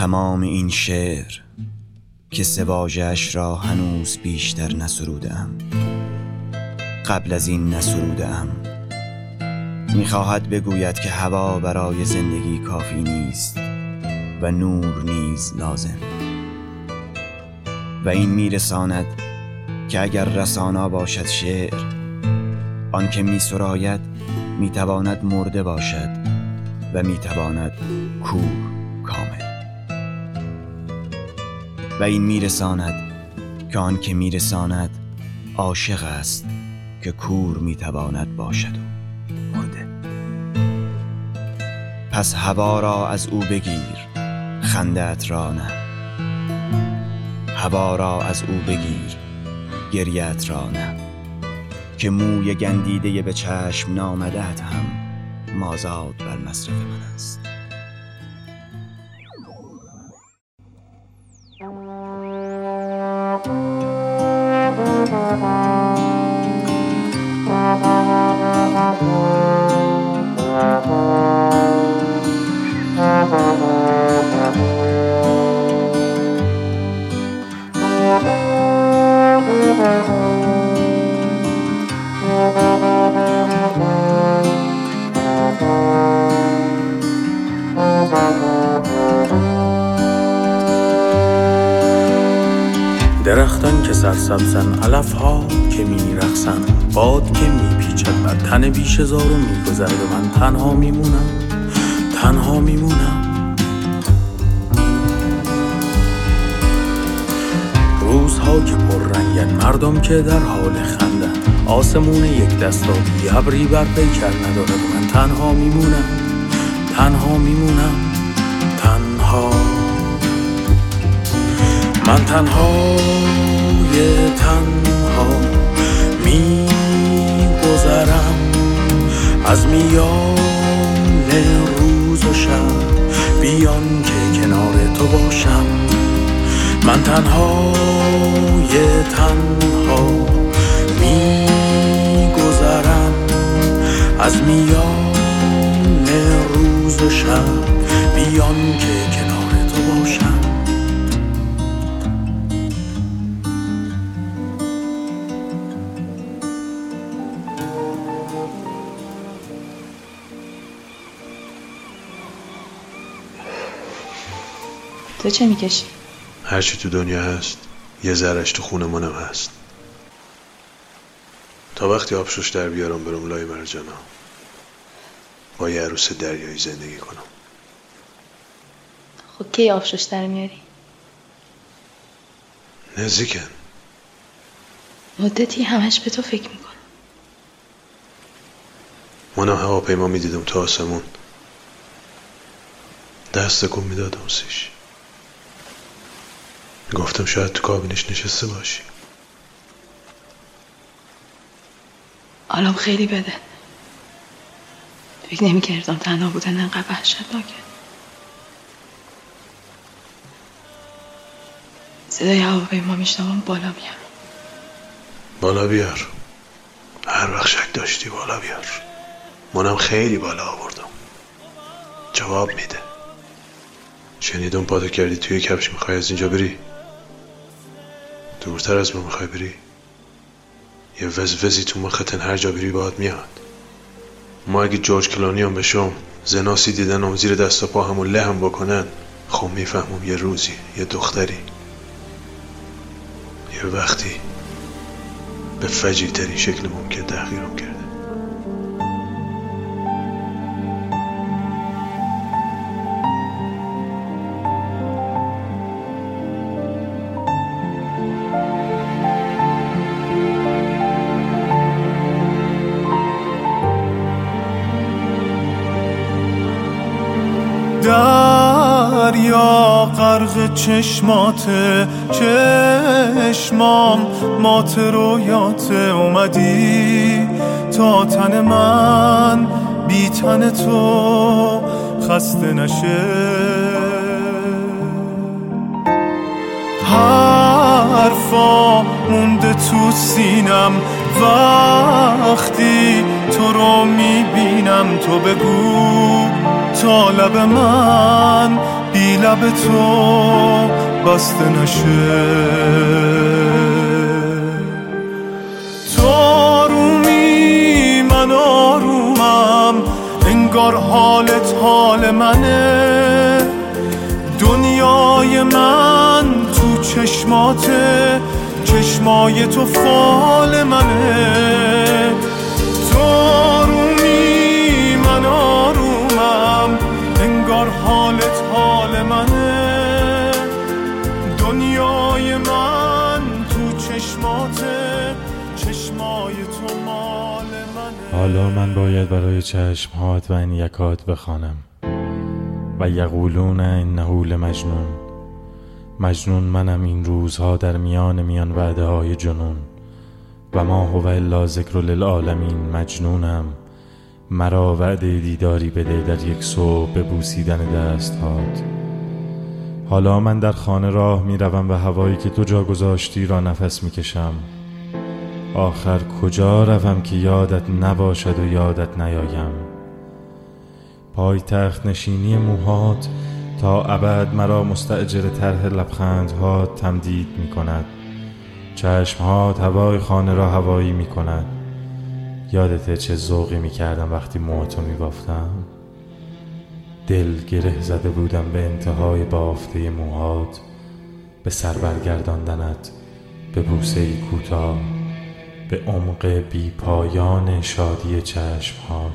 تمام این شعر که سواجش را هنوز بیشتر نسرودم قبل از این نسرودم می‌خواهد بگوید که هوا برای زندگی کافی نیست و نور نیز لازم. و این میرساند که اگر رسانا باشد شعر آنکه میسراید می‌تواند مرده باشد و می‌تواند کور. و این میرساند که آنکه میرساند عاشق است که کور می‌تواند باشد و مرده. پس هوا را از او بگیر خندت را نه. هوا را از او بگیر گریت را نه. که موی گندیده به چشم نامدت هم مازاد بر مصرف من است. درختان که سرسبزن علف ها که می رخصن باد که می پیچد بر تن بیش زار و می گذر به من تنها میمونم تنها میمونم. روزها که پر رنگن مردم که در حال خندن. آسمون یک دستابی ابری بر پیکر نداره من تنها میمونم. تنها میمونم. تنها. من تنها می گذرم از میان روز و شب بیان که کنار تو باشم. من تنهای تنها می گذرم از میان روز و شب بیان که کنار تو باشم تو چه می‌کشی؟ هرچی تو دنیا هست یه ذرش تو خونه منم هست. تا وقتی آبشوش در بیارم برم لای مرجانا با یه عروس دریایی زندگی کنم. خب کی آفشوش در میاری؟ نزدیکن. مدتی همش به تو فکر می‌کنم. منم هواپیما می‌دیدم تو آسمون. دست کن می‌دادم سیش. گفتم شاید تو کابینش نشسته باشی. حالم خیلی بده. فکر نمی‌کردم تنها بودن انقدر وحشتناکه. صدای هواپیما میشنوم بالا میارم بالا بیار. هر وقت شک داشتی بالا بیار. منم خیلی بالا آوردم. جواب میده. شنیدم پادا کردی توی کفش می‌خوای از اینجا بری؟ دورتر از ما می‌خوای بری؟ یه وزوزی تو مختن هر جا بری باید میاد. ما اگه جورج کلانی هم بشم زناسی دیدن هم زیر دست و پا همون لهم بکنن خب می‌فهمم یه روزی یه دختری. یه وقتی به فجیع ترین شکل ممکن تحقیرم کرده غرق چشمات چشمام مات رویات. اومدی تا تن من بی تن تو خسته نشه. حرفا مونده تو سینم. وقتی تو رو می‌بینم تو بگو تا لب من بی لب تو بسته نشه. تو آرومی من آرومم انگار حالت حال منه. دنیای من تو چشماته چشمای تو فال منه. حالا من باید برای چشمهات و این یکات بخوانم. و یقولون انه لمجنون. مجنون منم این روزها در میان میان وعده های جنون. و ما هو الا ذکر للعالمین مجنونم. مرا وعده دیداری بده در یک صبح به بوسیدن دستهات. حالا من در خانه راه می روم و هوایی که تو جا گذاشتی را نفس می کشم آخر کجا روم که یادت نباشد و یادت نیایم؟ پای تخت نشینی موهات تا ابد مرا مستعجر طرح لبخندها تمدید می کند. چشمهات هوای خانه را هوایی می کند. یادت چه ذوقی می کردم وقتی موهاتو می بافتم؟ دل گره زده بودم به انتهای بافته موهات. به سر برگرداندنت به بوسه کوتاه. به عمق بی پایان شادی چشمهات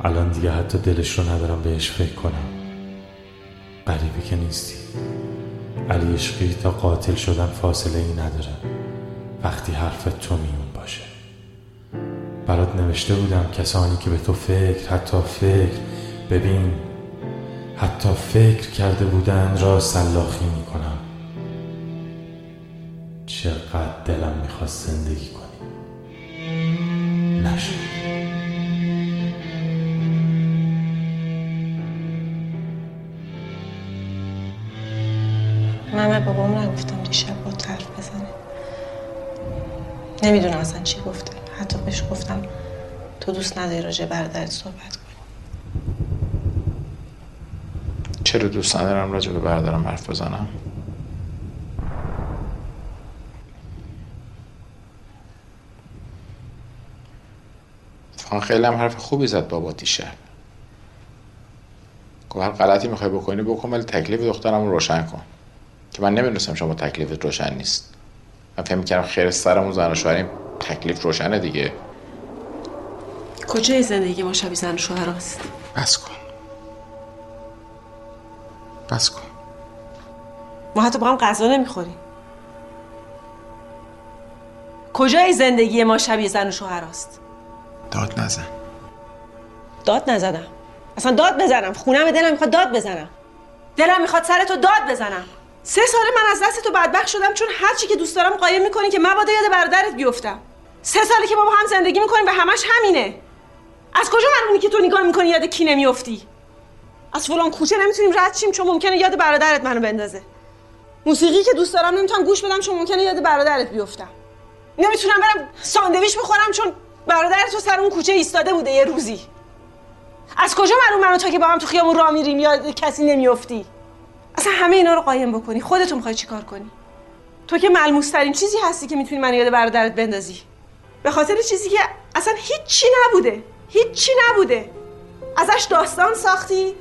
الان دیگه حتی دلش رو ندارم بهش فکر کنم. غریبه که نیستی. علی عشقی تا قاتل شدن فاصله ای نداره. وقتی حرف تو میون باشه. برات نوشته بودم کسانی که به تو فکر حتی فکر ببین حتی فکر کرده بودن را سلاخی می‌کنم چقدر دلم می‌خواست زندگی کنی. نشد. من به بابام نگفتم دیشب با حرف بزنه. نمی‌دونم اصلا چی گفته حتی بهش گفتم تو دوست نداری راجع برادرت صحبت کنی. چرا دوست ندارم راجع به برادرم حرف بزنم؟ خیلی هم حرف خوبی زد بابا دیشب. گفت هر غلطی می‌خوای بکنی بکن ولی تکلیف دخترم رو روشن کن. که من نمی‌دونستم شما تکلیفت روشن نیست. من فهم کردم خیر سرمون زن و شوهریم تکلیف روشنه دیگه. کجای زندگی ما شبیه زن و شوهر هست بس کن. بس کن. ما حتی با هم غذا نمی‌خوریم. کجای زندگی ما شبیه زن و شوهر هست داد نزن. داد نزدم. اصلا داد بزنم. خونم دلم می‌خواد داد بزنم. دلم می‌خواد سر تو داد بزنم. سه ساله من از دست تو بدبخت شدم چون هر چی که دوست دارم قایم می‌کنی که مبادا یاد برادرت بیفتم. سه ساله که با هم زندگی می‌کنیم و همش همینه. از کجا معلومی که تو نگاه می‌کنی یاد کی نمیافتی؟ از فلان کوچه نمی‌تونیم رد شیم چون ممکنه یاد برادرت منو بندازه. موسیقی که دوست دارم نمی‌تونم گوش بدم چون ممکنه یاد برادرت بیفتم. نمی‌تونم برم ساندویچ بخورم چون برادرت تو سر اون کوچه ایستاده بوده یه روزی. از کجا معلوم منو تو که با هم تو خیابون راه میریم یا کسی نمیافتی؟ اصلا همه اینا رو قایم بکنی. خودتون می‌خوای چیکار کنی؟ تو که ملموس ترین چیزی هستی که می‌تونی من یاد برادرت بندازی. به خاطر چیزی که اصلا هیچی نبوده. هیچی نبوده. ازش داستان ساختی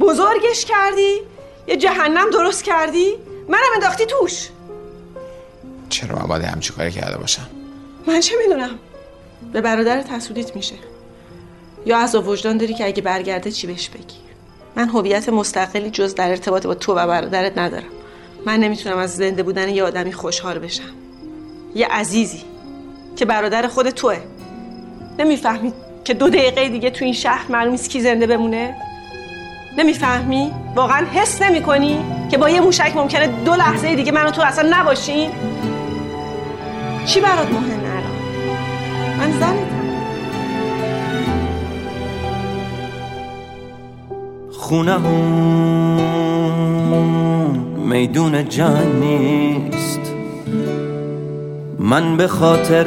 بزرگش کردی یه جهنم درست کردی. منم انداختی توش. چرا من باید همچی کاری کرده باشم؟ من چه می‌دونم؟ به برادرت حسودیت میشه. یا از وجدان داری که اگه برگرده چی بهش بگی؟ من هویت مستقلی جز در ارتباط با تو و برادرت ندارم. من نمی‌تونم از زنده بودن یه آدمی خوشحال بشم. یه عزیزی که برادر خود توه. نمی‌فهمی که دو دقیقه دیگه تو این شهر معلوم کی زنده بمونه؟ نمی‌فهمی؟ واقعا حس نمی‌کنی که با یه موشک ممکنه دو لحظه دیگه من و تو اصلا نباشیم چی برات مهمه؟ من زنتم خونمون میدون جنگ نیست. من به خاطر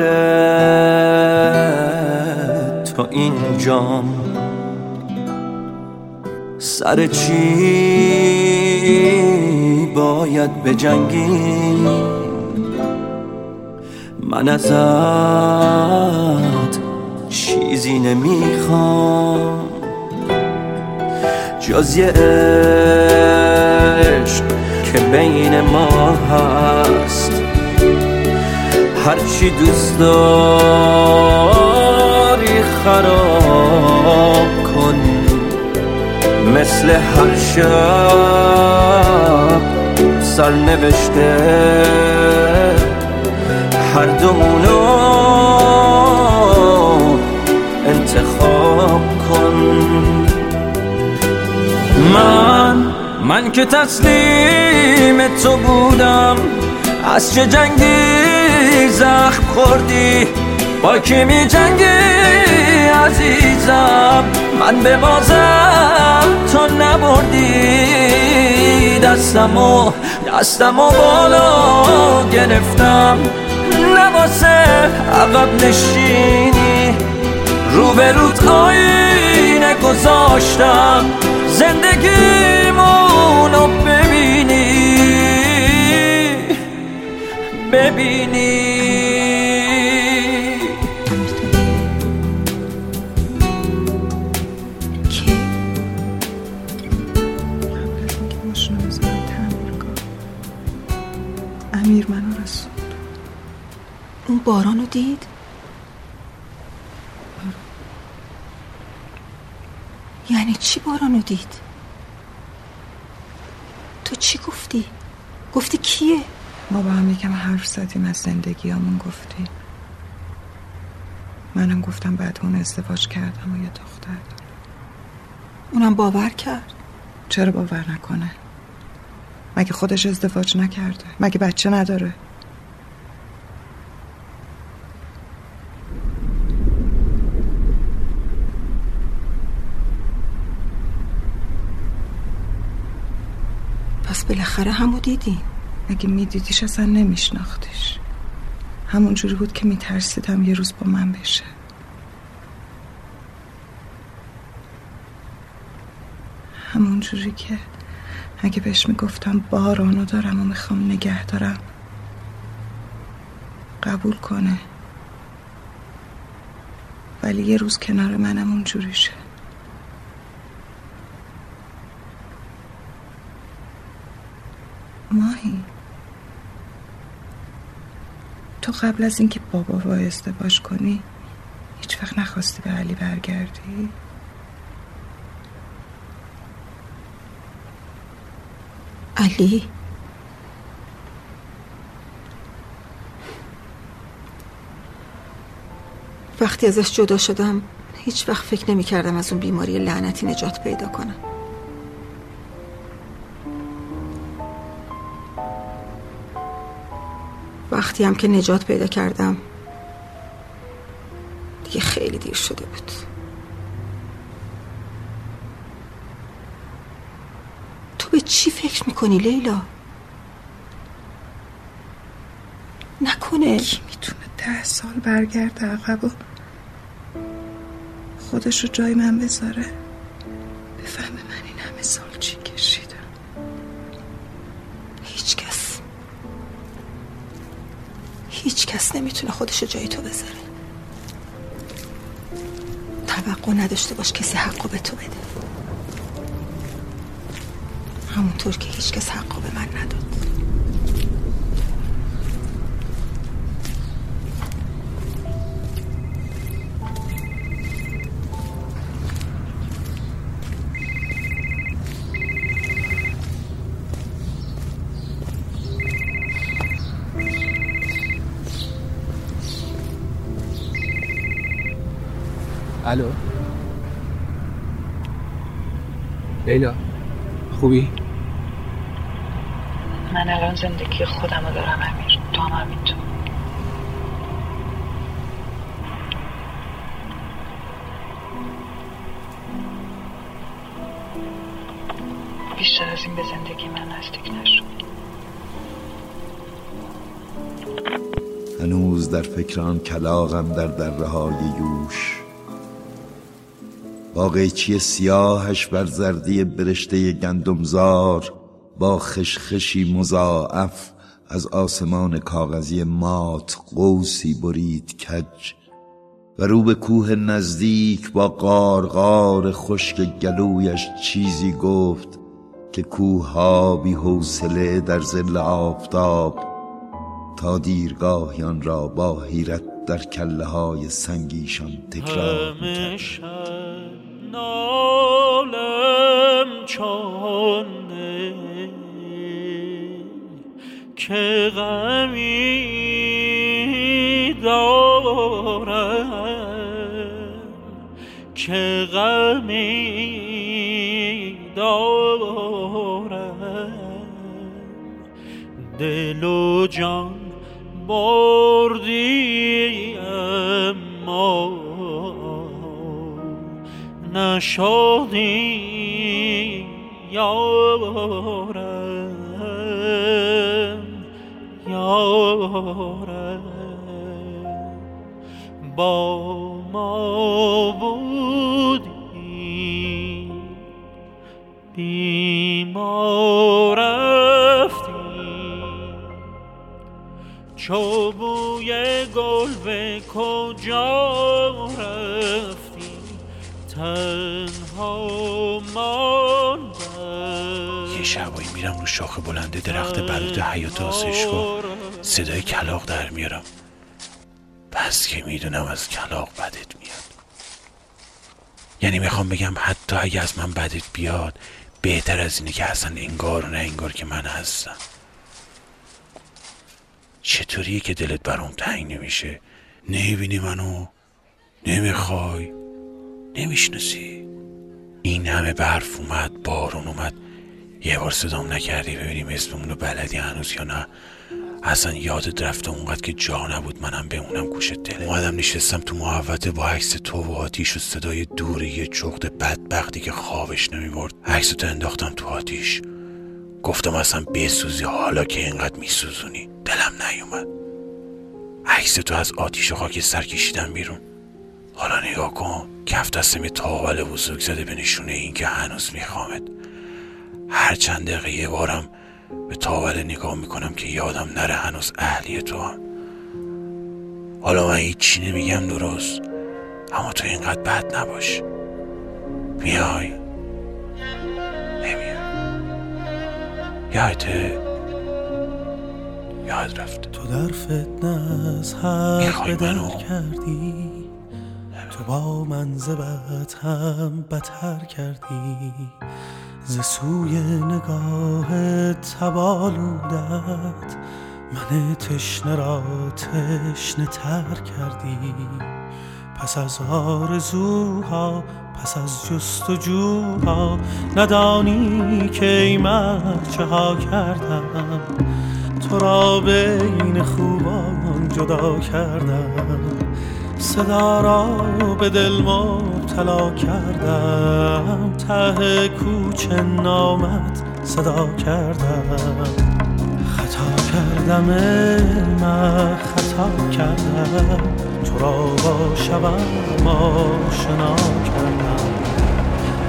تو اینجام. سر چی باید بجنگی؟ من ازت چیزی نمی‌خوام. جز یه عشق که بین ما هست. هرچی دوست داری خراب کن. مثل هر شب سرنوشته هر دومونو انتخاب کن. من من که تسلیم تو بودم از چه جنگی زخم خوردی؟ با کی می جنگی عزیزم من به بازم تو نبردی. دستمو دستمو بالا گرفتم. نواسه عقب نشینی. رو رود آینه گذاشتم. زندگیمونو ببینی. ببینی. امیر منو اون بارانو دید؟ یعنی چی بارانو دید؟ تو چی گفتی؟ گفتی کیه؟ ما با هم یکم حرف زدیم از زندگیامون گفتیم منم گفتم بعد اون ازدواج کردم و یه دختر دارم. اونم باور کرد؟ چرا باور نکنه؟ مگه خودش ازدواج نکرده؟ مگه بچه نداره؟ بالاخره همو دیدی. اگه میدیدیش اصلا نمیشناختیش. همون جوری بود که میترسیدم یه روز با من بشه. همون جوری که اگه بهش می‌گفتم بارانو دارم و می‌خوام نگه دارم قبول کنه. ولی یه روز کنار منم اونجوری شه. ماهی. تو قبل از اینکه بابا با ازدواج کنی هیچ وقت نخواستی به علی برگردی؟ علی؟ وقتی ازش جدا شدم هیچ وقت فکر نمی کردم از اون بیماری لعنتی نجات پیدا کنم. وقتی هم که نجات پیدا کردم دیگه خیلی دیر شده بود. تو به چی فکر می‌کنی لیلا؟ نکنه. کی می‌تونه ده سال برگرده عقب و خودش رو جای من بذاره. هیچ کس نمی‌تونه خودش جای تو بذاره. توقع نداشته باش کسی حقو به تو بده. همونطور که هیچ کس حقو به من نداد. الو. لیلا خوبی؟ من الان زندگی خودم رو دارم امیر. تو هم همینطور بیشتر از این به زندگی من نزدیک نشو. هنوز در فکر آن کلاغم در دره های یوش. با قیچی سیاهش بر زردی برشته گندمزار با خشخشی مضاعف از آسمان کاغذی مات قوسی برید کج و رو به کوه نزدیک با قارقار خشک گلویش چیزی گفت که کوه ها بی حوصله در زل آفتاب تا دیرگاهی آن را با حیرت در کله های سنگیشان تکرار شب نالم چانه که غمی دارم که غمی دارم. دل و جان بردی نشدی یارم یارم. با ما بودی بی ما رفتی. چو بوی گل به کجا تنها یه شبایی میرم رو شاخه بلنده درخت بلود حیات آسایشگاه صدای کلاق در میارم. بس که می‌دونم از کلاق بدت میاد. یعنی می‌خوام بگم حتی اگه از من بدت بیاد بهتر از اینه که اصلا انگار و نه انگار که من هستم. چطوریه که دلت برام تنگ نمیشه؟ نمی‌بینی منو؟ نمی‌خوای؟ نمی‌شناسی؟ این همه برف اومد بارون اومد. یه بار صدام نکردی ببینیم اسممون رو بلدی هنوز یا نه؟ اصلا یادت رفته اونقدر که جا نبود منم بمونم گوش دل اومدم نشستم تو محوطه با عکس تو و آتیش و صدای دور یه جغد بدبختی که خوابش نمی‌برد. عکس تو انداختم تو آتیش. گفتم اصلا بسوزی حالا که اینقدر میسوزونی. دلم نیومد. عکس تو از آتیش و خاک سر کشیدم بیرون. حالا نگاه کن کف دستم یه تاول بزرگ زده به نشونه این که هنوز میخوامت هر چند دقیقه یه بارم به تاول نگاه می‌کنم که یادم نره هنوز اهلی تو هم. حالا من هیچی نمیگم درست اما تو اینقدر بد نباش. میای؟ نمیای یادته یاد رفته تو در فتنه از در کردی؟ تو با من زبت هم بتر کردی. ز سوی نگاه تبالودت من تشنه را تشنه تر کردی. پس از آرزوها پس از جستجوها ندانی که ای مرد چه ها کردم. تو را بین خوبان جدا کردم. صدا را به دل مبتلا کردم. ته کوچه نامت صدا کردم. خطا کردم من خطا کردم. تو را با شبم آشنا کردم.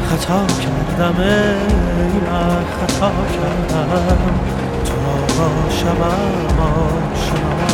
خطا کردم من خطا کردم. تو را با شبم آشنا